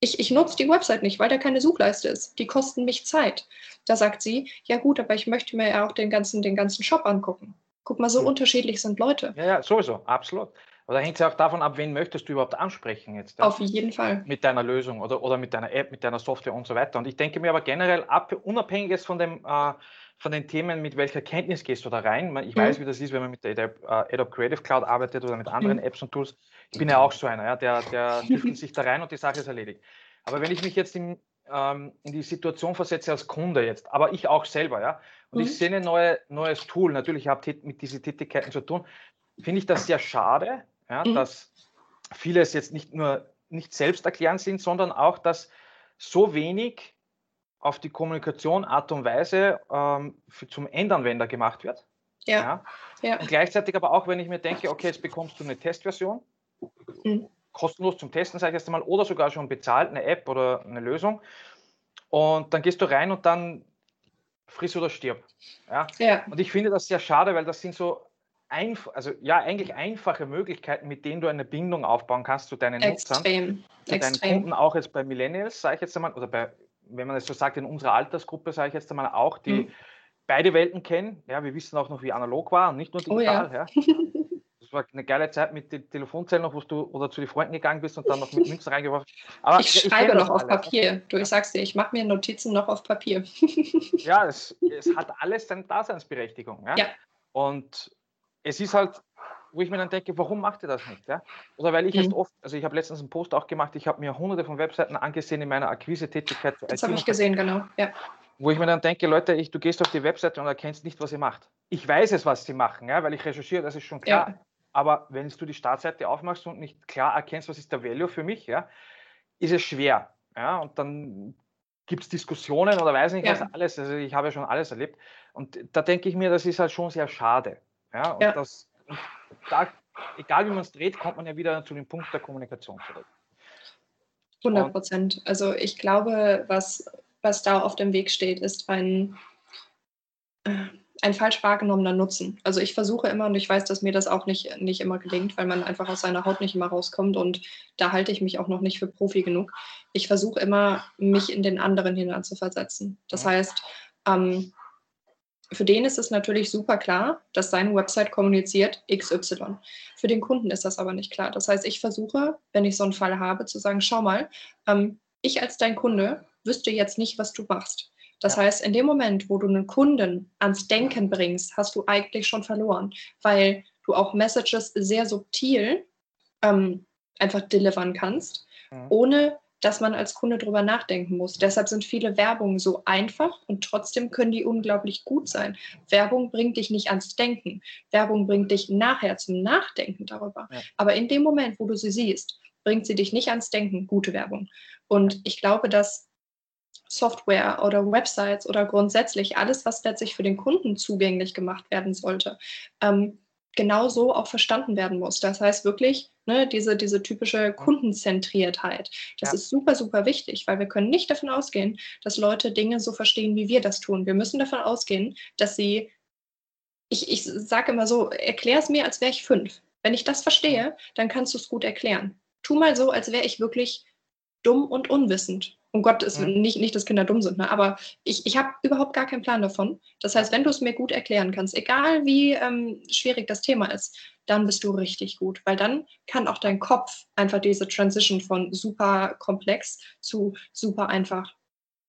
Ich, ich nutze die Website nicht, weil da keine Suchleiste ist. Die kosten mich Zeit. Da sagt sie, ja gut, aber ich möchte mir ja auch den ganzen, den ganzen Shop angucken. Guck mal, so hm. unterschiedlich sind Leute. Ja, ja, sowieso, absolut. Aber da hängt es ja auch davon ab, wen möchtest du überhaupt ansprechen jetzt. Ja? Auf jeden Fall. Mit deiner Lösung oder, oder mit deiner App, mit deiner Software und so weiter. Und ich denke mir aber generell, ab, unabhängig jetzt von dem äh, von den Themen, mit welcher Kenntnis gehst du da rein? Ich weiß, mhm. wie das ist, wenn man mit der Adobe Creative Cloud arbeitet oder mit anderen mhm. Apps und Tools. Ich bin ja auch so einer, ja, der, der sich da rein und die Sache ist erledigt. Aber wenn ich mich jetzt in, ähm, in die Situation versetze als Kunde jetzt, aber ich auch selber, ja, und mhm. ich sehe ein neue, neues Tool, natürlich habe ich mit diesen Tätigkeiten zu tun, finde ich das sehr schade, ja, mhm. dass vieles jetzt nicht nur nicht selbst erklärend sind, sondern auch, dass so wenig auf die Kommunikation, Art und Weise ähm, für, zum Endanwender gemacht wird. Ja. ja. ja. Und gleichzeitig aber auch, wenn ich mir denke, okay, jetzt bekommst du eine Testversion, mhm. kostenlos zum Testen, sage ich jetzt einmal, oder sogar schon bezahlt, eine App oder eine Lösung. Und dann gehst du rein und dann friss oder stirb. Ja? ja. Und ich finde das sehr schade, weil das sind so einfach, also ja, eigentlich einfache Möglichkeiten, mit denen du eine Bindung aufbauen kannst zu deinen Extrem. Nutzern, zu Extrem. deinen Kunden, auch jetzt bei Millennials, sage ich jetzt einmal, oder bei wenn man es so sagt, in unserer Altersgruppe, sage ich jetzt einmal auch, die mhm. beide Welten kennen. Ja, wir wissen auch noch, wie analog war und nicht nur digital. Oh, ja. ja. Das war eine geile Zeit mit den Telefonzellen noch, wo du oder zu den Freunden gegangen bist und dann noch mit Münzen reingeworfen. Aber ich schreibe noch auf. Papier. Du, ich sag's dir, ich mache mir Notizen noch auf Papier. ja, es, es hat alles seine Daseinsberechtigung. Ja? ja. Und es ist halt wo ich mir dann denke, warum macht ihr das nicht? Ja? Oder weil ich mhm. jetzt oft, also ich habe letztens einen Post auch gemacht, ich habe mir hunderte von Webseiten angesehen in meiner Akquise-Tätigkeit. Das habe ich gesehen, genau. Ja. Wo ich mir dann denke, Leute, ich, du gehst auf die Webseite und erkennst nicht, was ihr macht. Ich weiß es, was sie machen, ja, weil ich recherchiere, das ist schon klar. Ja. Aber wenn du die Startseite aufmachst und nicht klar erkennst, was ist der Value für mich, ja, ist es schwer. Ja, und dann gibt es Diskussionen oder weiß nicht ja. was alles. Also ich habe ja schon alles erlebt. Und da denke ich mir, das ist halt schon sehr schade. Ja, und ja. das da, egal wie man es dreht, kommt man ja wieder zu dem Punkt der Kommunikation zurück. 100 Prozent. Also ich glaube, was, was da auf dem Weg steht, ist ein, äh, ein falsch wahrgenommener Nutzen. Also ich versuche immer, und ich weiß, dass mir das auch nicht, nicht immer gelingt, weil man einfach aus seiner Haut nicht immer rauskommt und da halte ich mich auch noch nicht für Profi genug. Ich versuche immer, mich in den anderen hineinzuversetzen. Das heißt, ähm, für den ist es natürlich super klar, dass seine Website kommuniziert XY. Für den Kunden ist das aber nicht klar. Das heißt, ich versuche, wenn ich so einen Fall habe, zu sagen, schau mal, ähm, ich als dein Kunde wüsste jetzt nicht, was du machst. Das ja. heißt, in dem Moment, wo du einen Kunden ans Denken bringst, hast du eigentlich schon verloren, weil du auch Messages sehr subtil ähm, einfach delivern kannst, mhm. ohne dass man als Kunde drüber nachdenken muss. Deshalb sind viele Werbungen so einfach und trotzdem können die unglaublich gut sein. Werbung bringt dich nicht ans Denken. Werbung bringt dich nachher zum Nachdenken darüber. Ja. Aber in dem Moment, wo du sie siehst, bringt sie dich nicht ans Denken, gute Werbung. Und ich glaube, dass Software oder Websites oder grundsätzlich alles, was letztlich für den Kunden zugänglich gemacht werden sollte, ähm, genauso auch verstanden werden muss. Das heißt wirklich, ne, diese, diese typische Kundenzentriertheit. Das ja. ist super, super wichtig, weil wir können nicht davon ausgehen, dass Leute Dinge so verstehen, wie wir das tun. Wir müssen davon ausgehen, dass sie, ich, ich sage immer so, erklär es mir, als wäre ich fünf. Wenn ich das verstehe, dann kannst du es gut erklären. Tu mal so, als wäre ich wirklich dumm und unwissend um Gottes Willen, nicht, nicht, dass Kinder dumm sind, ne? aber ich, ich habe überhaupt gar keinen Plan davon. Das heißt, wenn du es mir gut erklären kannst, egal wie ähm, schwierig das Thema ist, dann bist du richtig gut, weil dann kann auch dein Kopf einfach diese Transition von super komplex zu super einfach.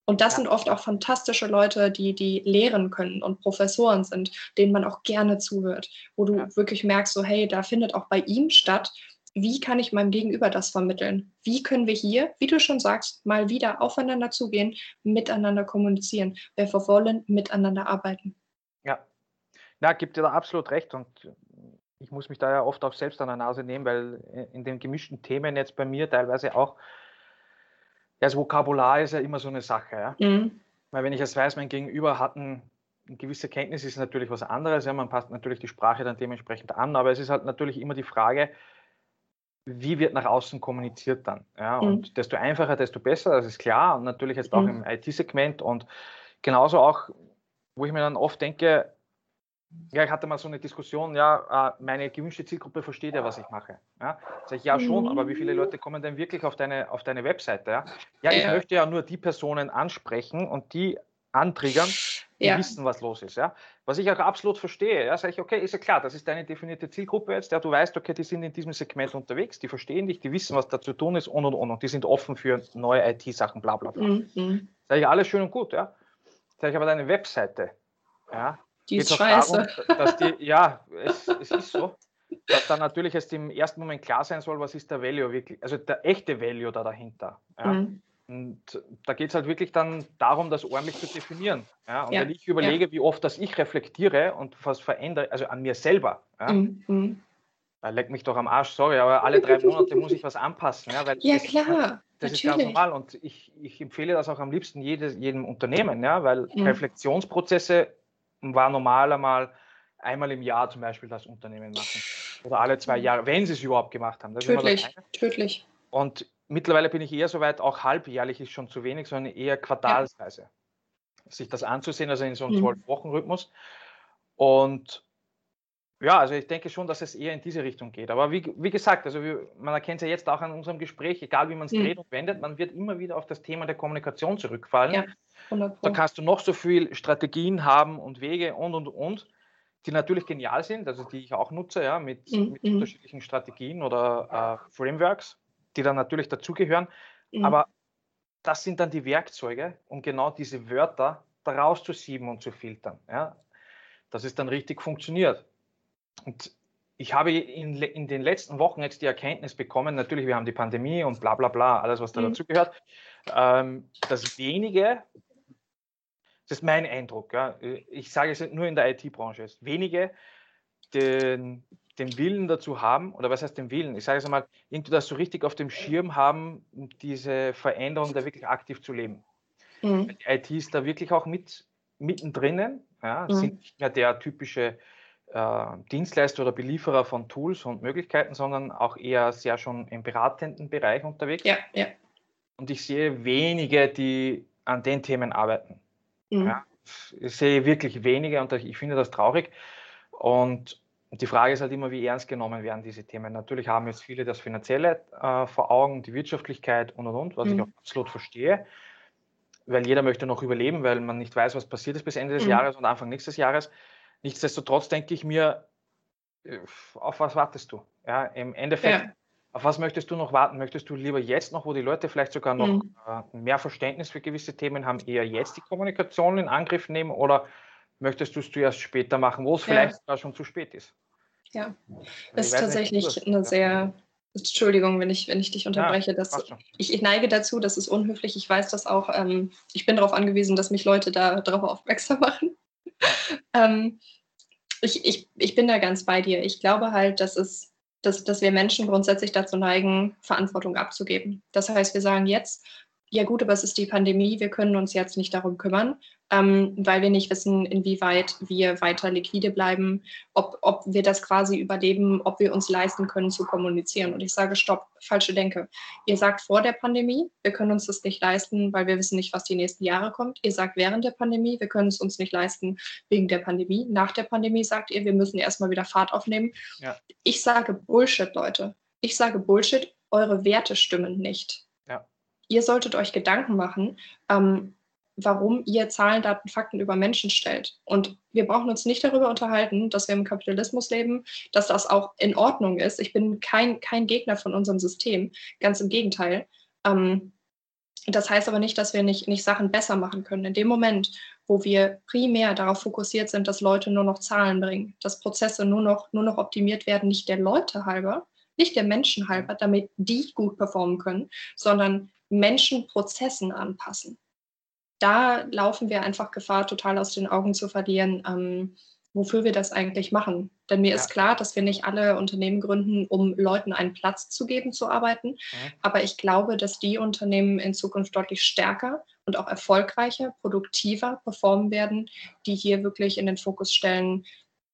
Und das ja. sind oft auch fantastische Leute, die, die lehren können und Professoren sind, denen man auch gerne zuhört, wo du ja. wirklich merkst, so hey, da findet auch bei ihm statt, wie kann ich meinem Gegenüber das vermitteln? Wie können wir hier, wie du schon sagst, mal wieder aufeinander zugehen, miteinander kommunizieren? Wir wollen miteinander arbeiten. Ja, ja, gibt dir da absolut recht und ich muss mich da ja oft auch selbst an der Nase nehmen, weil in den gemischten Themen jetzt bei mir teilweise auch das Vokabular ist ja immer so eine Sache. Ja? Mhm. Weil wenn ich jetzt weiß, mein Gegenüber hat ein, eine gewisse Kenntnis, ist natürlich was anderes. Ja? Man passt natürlich die Sprache dann dementsprechend an, aber es ist halt natürlich immer die Frage, wie wird nach außen kommuniziert dann? Ja? Mhm. Und desto einfacher, desto besser, das ist klar. Und natürlich jetzt auch mhm. im IT-Segment und genauso auch, wo ich mir dann oft denke, ja, ich hatte mal so eine Diskussion, ja, äh, meine gewünschte Zielgruppe versteht ja, was ich mache. Ja, sag ich, ja schon, aber wie viele mhm. Leute kommen denn wirklich auf deine, auf deine Webseite? Ja? ja, ich möchte ja nur die Personen ansprechen und die antriggern, die ja. wissen, was los ist. Ja? Was ich auch absolut verstehe, ja, sage ich, okay, ist ja klar, das ist deine definierte Zielgruppe jetzt, ja, du weißt, okay, die sind in diesem Segment unterwegs, die verstehen dich, die wissen, was da zu tun ist und und und und die sind offen für neue IT-Sachen, bla bla bla. Mhm. Sage ich, alles schön und gut, ja. Sage ich aber deine Webseite, ja, die ist scheiße. Darum, dass die, ja, es, es ist so. Dass dann natürlich erst im ersten Moment klar sein soll, was ist der Value wirklich, also der echte Value da dahinter. Ja. Mhm. Und da geht es halt wirklich dann darum, das ordentlich zu definieren. Ja. Und ja. wenn ich überlege, ja. wie oft das ich reflektiere und was verändere, also an mir selber, ja, mhm. mhm. da leck mich doch am Arsch, sorry, aber alle drei Monate muss ich was anpassen. Ja, weil ja klar. Das Natürlich. ist ganz normal und ich, ich empfehle das auch am liebsten jedes, jedem Unternehmen, ja, weil mhm. Reflexionsprozesse war normaler mal einmal im Jahr zum Beispiel das Unternehmen machen. Oder alle zwei Jahre, wenn sie es überhaupt gemacht haben. Das tödlich, tödlich. Und mittlerweile bin ich eher so weit, auch halbjährlich ist schon zu wenig, sondern eher quartalsweise. Ja. Sich das anzusehen, also in so einem mhm. Zwölf-Wochen-Rhythmus. Und ja, also ich denke schon, dass es eher in diese Richtung geht. Aber wie, wie gesagt, also wir, man erkennt es ja jetzt auch an unserem Gespräch, egal wie man es mhm. dreht und wendet, man wird immer wieder auf das Thema der Kommunikation zurückfallen. Ja. Da kannst du noch so viel Strategien haben und Wege und und und, die natürlich genial sind, also die ich auch nutze, ja, mit, mhm. mit unterschiedlichen Strategien oder äh, Frameworks, die dann natürlich dazugehören. Mhm. Aber das sind dann die Werkzeuge, um genau diese Wörter daraus zu sieben und zu filtern. Ja, dass es dann richtig funktioniert. Und ich habe in, in, den letzten Wochen jetzt die Erkenntnis bekommen, natürlich, wir haben die Pandemie und bla bla bla, alles, was da mhm. dazugehört, ähm, dass wenige das ist mein Eindruck. Ja. Ich sage es nur in der IT-Branche. Wenige den, den Willen dazu haben, oder was heißt den Willen? Ich sage es einmal, irgendwie das so richtig auf dem Schirm haben, diese Veränderung da wirklich aktiv zu leben. Mhm. Die IT ist da wirklich auch mit mittendrin, ja, mhm. sind nicht mehr der typische äh, Dienstleister oder Belieferer von Tools und Möglichkeiten, sondern auch eher sehr schon im beratenden Bereich unterwegs. Ja, ja. Und ich sehe wenige, die an den Themen arbeiten. Mhm. Ja, ich sehe wirklich wenige und ich finde das traurig. Und die Frage ist halt immer, wie ernst genommen werden diese Themen. Natürlich haben jetzt viele das Finanzielle äh, vor Augen, die Wirtschaftlichkeit und und und, was mhm. ich auch absolut verstehe, weil jeder möchte noch überleben, weil man nicht weiß, was passiert ist bis Ende des mhm. Jahres und Anfang nächstes Jahres. Nichtsdestotrotz denke ich mir, äh, auf was wartest du? Ja, im Endeffekt ja. Auf was möchtest du noch warten? Möchtest du lieber jetzt noch, wo die Leute vielleicht sogar noch mhm. äh, mehr Verständnis für gewisse Themen haben, eher jetzt die Kommunikation in Angriff nehmen oder möchtest du es zuerst später machen, wo es ja. vielleicht sogar schon zu spät ist? Ja, das ist tatsächlich eine sehr, Entschuldigung, wenn ich, wenn ich dich unterbreche. Ja, dass, ich, ich, neige dazu, das ist unhöflich. Ich weiß das auch. Ähm, ich bin darauf angewiesen, dass mich Leute da darauf aufmerksam machen. ähm, ich, ich, ich bin da ganz bei dir. Ich glaube halt, dass es dass, dass wir Menschen grundsätzlich dazu neigen, Verantwortung abzugeben. Das heißt, wir sagen jetzt, ja gut, aber es ist die Pandemie, wir können uns jetzt nicht darum kümmern, ähm, weil wir nicht wissen, inwieweit wir weiter liquide bleiben, ob, ob wir das quasi überleben, ob wir uns leisten können zu kommunizieren. Und ich sage, stopp, falsche Denke. Ihr sagt vor der Pandemie, wir können uns das nicht leisten, weil wir wissen nicht, was die nächsten Jahre kommt. Ihr sagt während der Pandemie, wir können es uns nicht leisten wegen der Pandemie. Nach der Pandemie sagt ihr, wir müssen erstmal wieder Fahrt aufnehmen. Ja. Ich sage Bullshit, Leute. Ich sage Bullshit, eure Werte stimmen nicht ihr solltet euch Gedanken machen, ähm, warum ihr Zahlen, Daten, Fakten über Menschen stellt. Und wir brauchen uns nicht darüber unterhalten, dass wir im Kapitalismus leben, dass das auch in Ordnung ist. Ich bin kein, kein Gegner von unserem System, ganz im Gegenteil. Ähm, das heißt aber nicht, dass wir nicht, nicht Sachen besser machen können. In dem Moment, wo wir primär darauf fokussiert sind, dass Leute nur noch Zahlen bringen, dass Prozesse nur noch, nur noch optimiert werden, nicht der Leute halber, nicht der Menschen halber, damit die gut performen können, sondern Menschen Prozessen anpassen. Da laufen wir einfach Gefahr, total aus den Augen zu verlieren, ähm, wofür wir das eigentlich machen. Denn mir ja. ist klar, dass wir nicht alle Unternehmen gründen, um Leuten einen Platz zu geben, zu arbeiten. Mhm. Aber ich glaube, dass die Unternehmen in Zukunft deutlich stärker und auch erfolgreicher, produktiver performen werden, die hier wirklich in den Fokus stellen,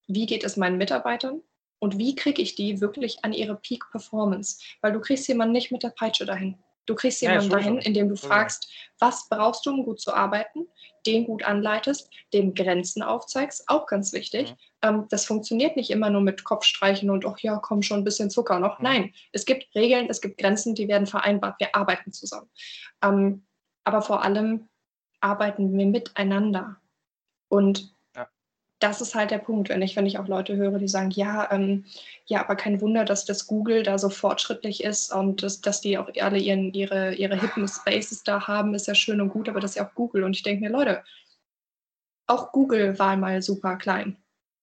wie geht es meinen Mitarbeitern und wie kriege ich die wirklich an ihre Peak Performance? Weil du kriegst jemanden nicht mit der Peitsche dahin. Du kriegst jemanden ja, dahin, indem du fragst, was brauchst du, um gut zu arbeiten, den gut anleitest, dem Grenzen aufzeigst, auch ganz wichtig. Mhm. Ähm, das funktioniert nicht immer nur mit Kopfstreichen und, ach ja, komm schon, ein bisschen Zucker noch. Mhm. Nein, es gibt Regeln, es gibt Grenzen, die werden vereinbart. Wir arbeiten zusammen. Ähm, aber vor allem arbeiten wir miteinander. Und das ist halt der Punkt, wenn ich, wenn ich auch Leute höre, die sagen, ja, ähm, ja, aber kein Wunder, dass das Google da so fortschrittlich ist und das, dass die auch alle ihren, ihre, ihre hippen Spaces da haben, ist ja schön und gut, aber das ist ja auch Google. Und ich denke mir, Leute, auch Google war mal super klein.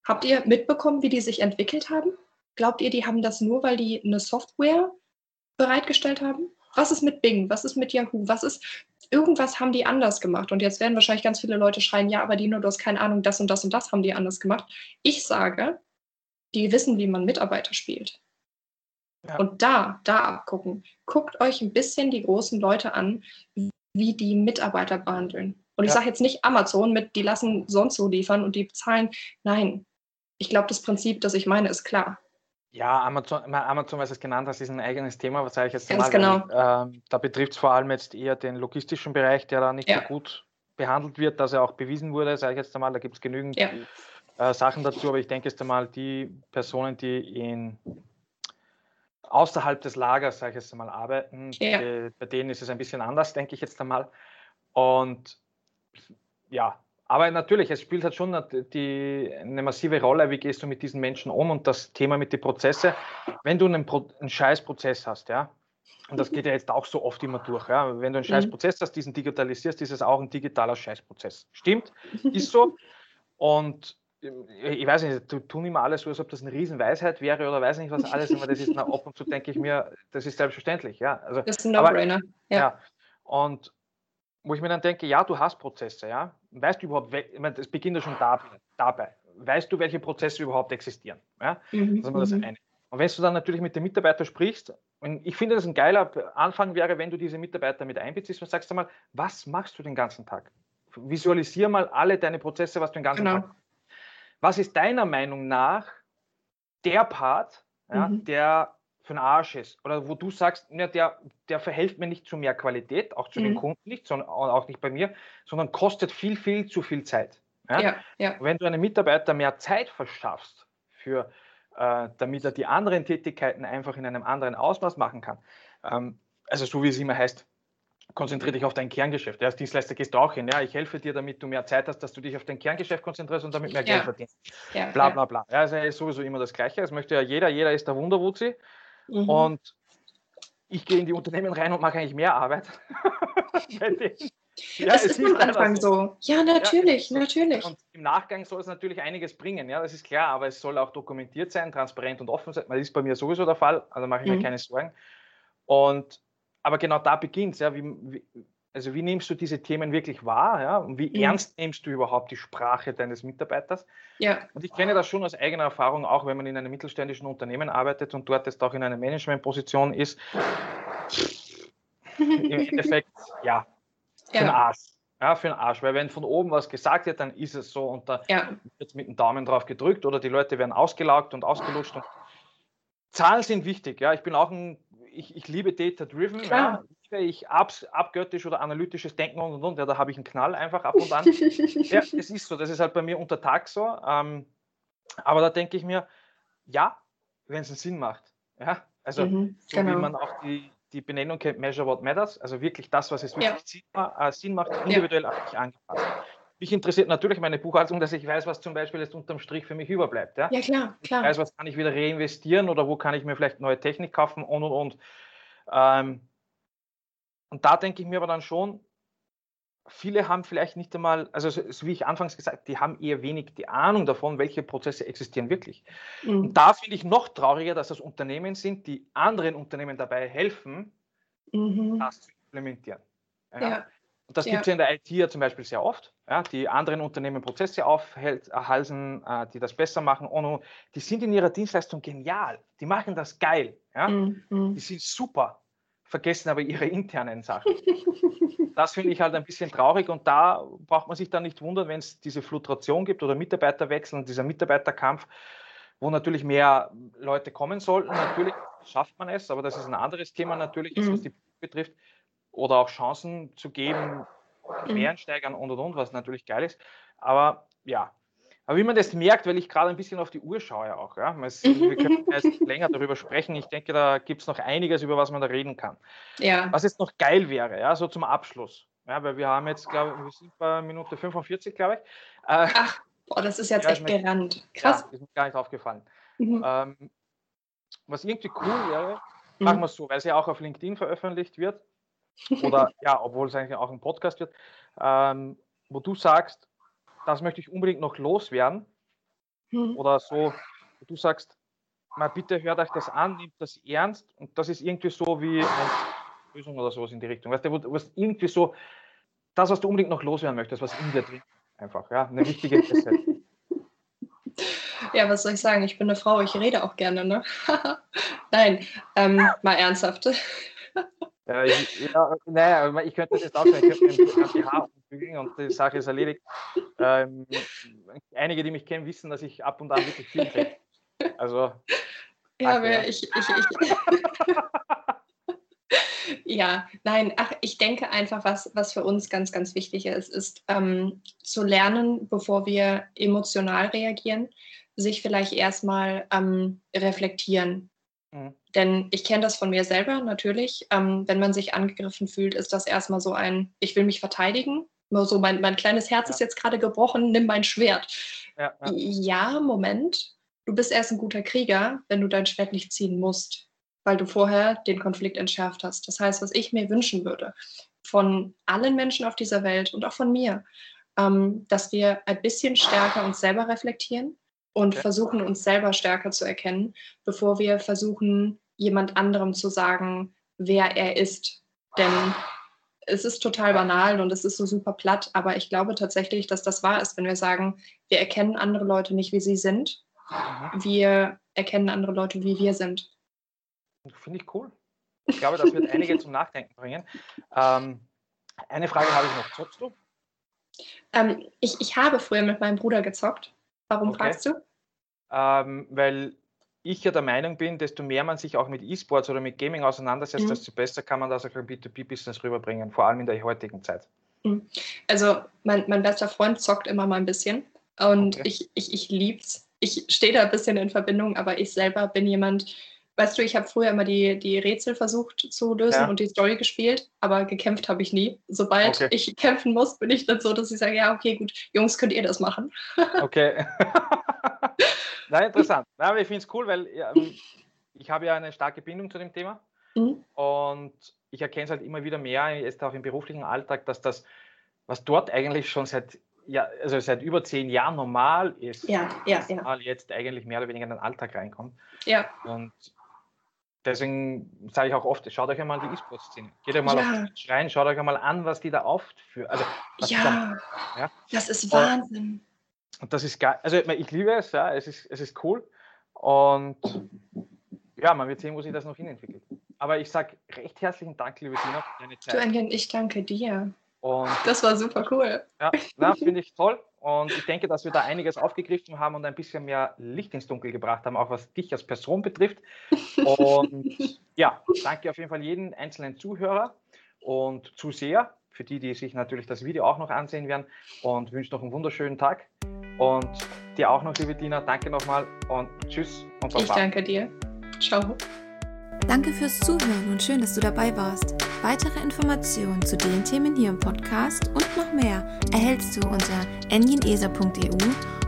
Habt ihr mitbekommen, wie die sich entwickelt haben? Glaubt ihr, die haben das nur, weil die eine Software bereitgestellt haben? Was ist mit Bing? Was ist mit Yahoo? Was ist, irgendwas haben die anders gemacht. Und jetzt werden wahrscheinlich ganz viele Leute schreien, ja, aber Dino, du hast keine Ahnung, das und das und das haben die anders gemacht. Ich sage, die wissen, wie man Mitarbeiter spielt. Ja. Und da, da abgucken. Guckt euch ein bisschen die großen Leute an, wie die Mitarbeiter behandeln. Und ich ja. sage jetzt nicht Amazon mit, die lassen sonst so liefern und die bezahlen. Nein, ich glaube, das Prinzip, das ich meine, ist klar. Ja, Amazon, Amazon, was es genannt hast, ist ein eigenes Thema, was sage ich jetzt Ganz mal. Genau. Äh, da betrifft es vor allem jetzt eher den logistischen Bereich, der da nicht ja. so gut behandelt wird, dass er auch bewiesen wurde, sage ich jetzt einmal. Da gibt es genügend ja. äh, Sachen dazu, aber ich denke jetzt einmal, die Personen, die in außerhalb des Lagers, sage ich jetzt einmal, arbeiten, ja. die, bei denen ist es ein bisschen anders, denke ich jetzt einmal. Und ja, aber natürlich, es spielt halt schon die, eine massive Rolle, wie gehst du mit diesen Menschen um und das Thema mit den Prozessen. Wenn du einen, Pro, einen Scheißprozess hast, ja, und das geht ja jetzt auch so oft immer durch, ja, wenn du einen mhm. Scheißprozess hast, diesen digitalisierst, ist es auch ein digitaler Scheißprozess. Stimmt, ist so. Und ich weiß nicht, du tun immer alles so, als ob das eine Riesenweisheit wäre oder weiß nicht was alles, aber das ist ab und zu denke ich mir, das ist selbstverständlich, ja. Also, das ist ein No-Brainer. Ja. ja. Und wo ich mir dann denke, ja, du hast Prozesse, ja. Weißt du überhaupt, ich meine, das beginnt ja schon dabei. Weißt du, welche Prozesse überhaupt existieren? Ja? Mhm. Das ist das mhm. eine. Und wenn du dann natürlich mit dem Mitarbeiter sprichst, und ich finde, dass ein geiler Anfang wäre, wenn du diese Mitarbeiter mit einbeziehst und sagst einmal, was machst du den ganzen Tag? Visualisier mal alle deine Prozesse, was du den ganzen genau. Tag Was ist deiner Meinung nach der Part, ja, mhm. der für den Arsch ist oder wo du sagst, ja, der, der verhilft mir nicht zu mehr Qualität, auch zu mhm. den Kunden nicht, sondern auch nicht bei mir, sondern kostet viel, viel zu viel Zeit. Ja? Ja, ja. Wenn du einem Mitarbeiter mehr Zeit verschaffst, für, äh, damit er die anderen Tätigkeiten einfach in einem anderen Ausmaß machen kann, ähm, also so wie es immer heißt, konzentriere dich auf dein Kerngeschäft. Ja, als Dienstleister gehst du auch hin. Ja, ich helfe dir, damit du mehr Zeit hast, dass du dich auf dein Kerngeschäft konzentrierst und damit mehr Geld verdienst. Ja, bla bla bla. Ja, also ist sowieso immer das Gleiche. Das möchte ja jeder. Jeder ist der Wunderwuzi. Mhm. Und ich gehe in die Unternehmen rein und mache eigentlich mehr Arbeit. ja, das ist am Anfang so. Ja, natürlich, ja, natürlich. Und im Nachgang soll es natürlich einiges bringen, ja, das ist klar, aber es soll auch dokumentiert sein, transparent und offen sein. Das ist bei mir sowieso der Fall, also mache ich mhm. mir keine Sorgen. Und aber genau da beginnt es, ja, wie, wie, also wie nimmst du diese Themen wirklich wahr? Ja? Und wie mhm. ernst nimmst du überhaupt die Sprache deines Mitarbeiters? Ja. Und ich kenne das schon aus eigener Erfahrung, auch wenn man in einem mittelständischen Unternehmen arbeitet und dort jetzt auch in einer Managementposition ist. Im Endeffekt, ja, für den Arsch. Ja, für den Arsch. Weil wenn von oben was gesagt wird, dann ist es so und da ja. wird mit dem Daumen drauf gedrückt oder die Leute werden ausgelaugt und ausgelutscht. Und Zahlen sind wichtig. Ja, ich bin auch ein, ich, ich liebe Data-Driven. Ja ich ab, abgöttisch oder analytisches Denken und und und. Ja, da habe ich einen Knall einfach ab und an. ja, es ist so, das ist halt bei mir unter Tag so. Ähm, aber da denke ich mir, ja, wenn es einen Sinn macht. Ja, also mhm, so genau. wie man auch die, die Benennung kennt, Measure What Matters, also wirklich das, was es wirklich ja. Sinn, macht, individuell ja. angepasst. Mich interessiert natürlich meine Buchhaltung, dass ich weiß, was zum Beispiel jetzt unterm Strich für mich überbleibt. Ja, ja klar, klar. Ich weiß, was kann ich wieder reinvestieren oder wo kann ich mir vielleicht neue Technik kaufen und und und. Ähm, und da denke ich mir aber dann schon, viele haben vielleicht nicht einmal, also so, wie ich anfangs gesagt, die haben eher wenig die Ahnung davon, welche Prozesse existieren wirklich. Mhm. Und da finde ich noch trauriger, dass das Unternehmen sind, die anderen Unternehmen dabei helfen, mhm. das zu implementieren. Ja. ja. Und das ja. gibt es ja in der IT ja zum Beispiel sehr oft, ja, die anderen Unternehmen Prozesse aufhalsen, äh, die das besser machen. Und die sind in ihrer Dienstleistung genial. Die machen das geil. Ja? Mhm. Die sind super, vergessen aber ihre internen Sachen. das finde ich halt ein bisschen traurig und da braucht man sich dann nicht wundern, wenn es diese Flutration gibt oder Mitarbeiterwechsel und dieser Mitarbeiterkampf, wo natürlich mehr Leute kommen sollten. Natürlich schafft man es, aber das ist ein anderes Thema natürlich, mhm. was die betrifft oder auch Chancen zu geben, Quereinsteigern mhm. und und und, was natürlich geil ist. Aber ja, aber wie man das merkt, weil ich gerade ein bisschen auf die Uhr schaue auch, ja, wir können jetzt länger darüber sprechen. Ich denke, da gibt es noch einiges, über was man da reden kann. Ja. Was jetzt noch geil wäre, ja, so zum Abschluss. Ja, weil wir haben jetzt, glaube ich, wir sind bei Minute 45, glaube ich. Äh, Ach, boah, das ist jetzt ja, echt gerannt. Krass. Ja, ist mir gar nicht aufgefallen. Mhm. Ähm, was irgendwie cool wäre, mhm. machen wir es so, weil es ja auch auf LinkedIn veröffentlicht wird oder ja, obwohl es eigentlich auch ein Podcast wird, ähm, wo du sagst, das möchte ich unbedingt noch loswerden mhm. oder so, wo du sagst, mal bitte hört euch das an, nimmt das ernst und das ist irgendwie so wie eine Lösung oder sowas in die Richtung. Weißt du, was irgendwie so, das, was du unbedingt noch loswerden möchtest, was in dir drin einfach, ja, eine wichtige Presse. Ja, was soll ich sagen? Ich bin eine Frau, ich rede auch gerne, ne? Nein, ähm, mal ernsthaft. Ja, ich, ja, naja, ich könnte das jetzt auch sagen, ich könnte die Haare und die Sache ist erledigt. Ähm, einige, die mich kennen, wissen, dass ich ab und an wirklich viel kriege. Also. Ja, aber ja. ich, ich, ich ja, nein, ach, ich denke einfach, was, was für uns ganz, ganz wichtig ist, ist ähm, zu lernen, bevor wir emotional reagieren, sich vielleicht erstmal ähm, reflektieren. Mhm. Denn ich kenne das von mir selber natürlich. Ähm, wenn man sich angegriffen fühlt, ist das erstmal so ein, ich will mich verteidigen. Nur so, mein, mein kleines Herz ja. ist jetzt gerade gebrochen, nimm mein Schwert. Ja, ja. ja, Moment. Du bist erst ein guter Krieger, wenn du dein Schwert nicht ziehen musst, weil du vorher den Konflikt entschärft hast. Das heißt, was ich mir wünschen würde von allen Menschen auf dieser Welt und auch von mir, ähm, dass wir ein bisschen stärker uns selber reflektieren und okay. versuchen uns selber stärker zu erkennen, bevor wir versuchen, jemand anderem zu sagen, wer er ist. Denn es ist total banal und es ist so super platt, aber ich glaube tatsächlich, dass das wahr ist, wenn wir sagen, wir erkennen andere Leute nicht, wie sie sind. Wir erkennen andere Leute, wie wir sind. Finde ich cool. Ich glaube, das wird einige zum Nachdenken bringen. Ähm, eine Frage habe ich noch. Zockst du? Ähm, ich, ich habe früher mit meinem Bruder gezockt. Warum okay. fragst du? ähm, weil ich ja der Meinung bin, desto mehr man sich auch mit E-Sports oder mit Gaming auseinandersetzt, mhm. desto besser kann man das auch im B2B-Business rüberbringen, vor allem in der heutigen Zeit. Mhm. Also mein, mein bester Freund zockt immer mal ein bisschen und okay. ich, ich, ich lieb's. Ich stehe da ein bisschen in Verbindung, aber ich selber bin jemand, weißt du, ich habe früher immer die, die Rätsel versucht zu lösen ja. und die Story gespielt, aber gekämpft habe ich nie. Sobald okay. ich kämpfen muss, bin ich dann so, dass ich sage, ja, okay, gut, Jungs, könnt ihr das machen. okay. Nein, interessant. Nein, aber ich finde es cool, weil ähm, ich habe ja eine starke Bindung zu dem Thema mhm. und ich erkenne es halt immer wieder mehr, jetzt auch im beruflichen Alltag, dass das, was dort eigentlich schon seit, ja, also seit über zehn Jahren normal ist, ja, ja, ja. jetzt eigentlich mehr oder weniger in den Alltag reinkommt. Ja. Und deswegen sage ich auch oft, schaut euch einmal die E-Sport-Szene. Geht euch mal ja. auf den Schrein, schaut euch einmal an, was die da aufführen. Also, ja, da, ja, das ist Wahnsinn. Und das ist geil. Also ich liebe es, ja, es ist, es ist cool. Und ja, man wird sehen, wo sich das noch hinentwickelt. Aber ich sage recht herzlichen Dank, liebe Tina, für deine Zeit. Du, Engel, ich danke dir. Und das war super cool. Ja, finde ich toll. Und ich denke, dass wir da einiges aufgegriffen haben und ein bisschen mehr Licht ins Dunkel gebracht haben, auch was dich als Person betrifft. Und ja, danke auf jeden Fall jeden einzelnen Zuhörer und Zuseher, für die, die sich natürlich das Video auch noch ansehen werden. Und wünsche noch einen wunderschönen Tag. Und dir auch noch, liebe Dina, danke nochmal und tschüss und Baba. Ich danke dir. Ciao. Danke fürs Zuhören und schön, dass du dabei warst. Weitere Informationen zu den Themen hier im Podcast und noch mehr erhältst du unter engineser.eu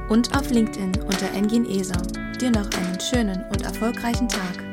und auf LinkedIn unter engineser. Dir noch einen schönen und erfolgreichen Tag.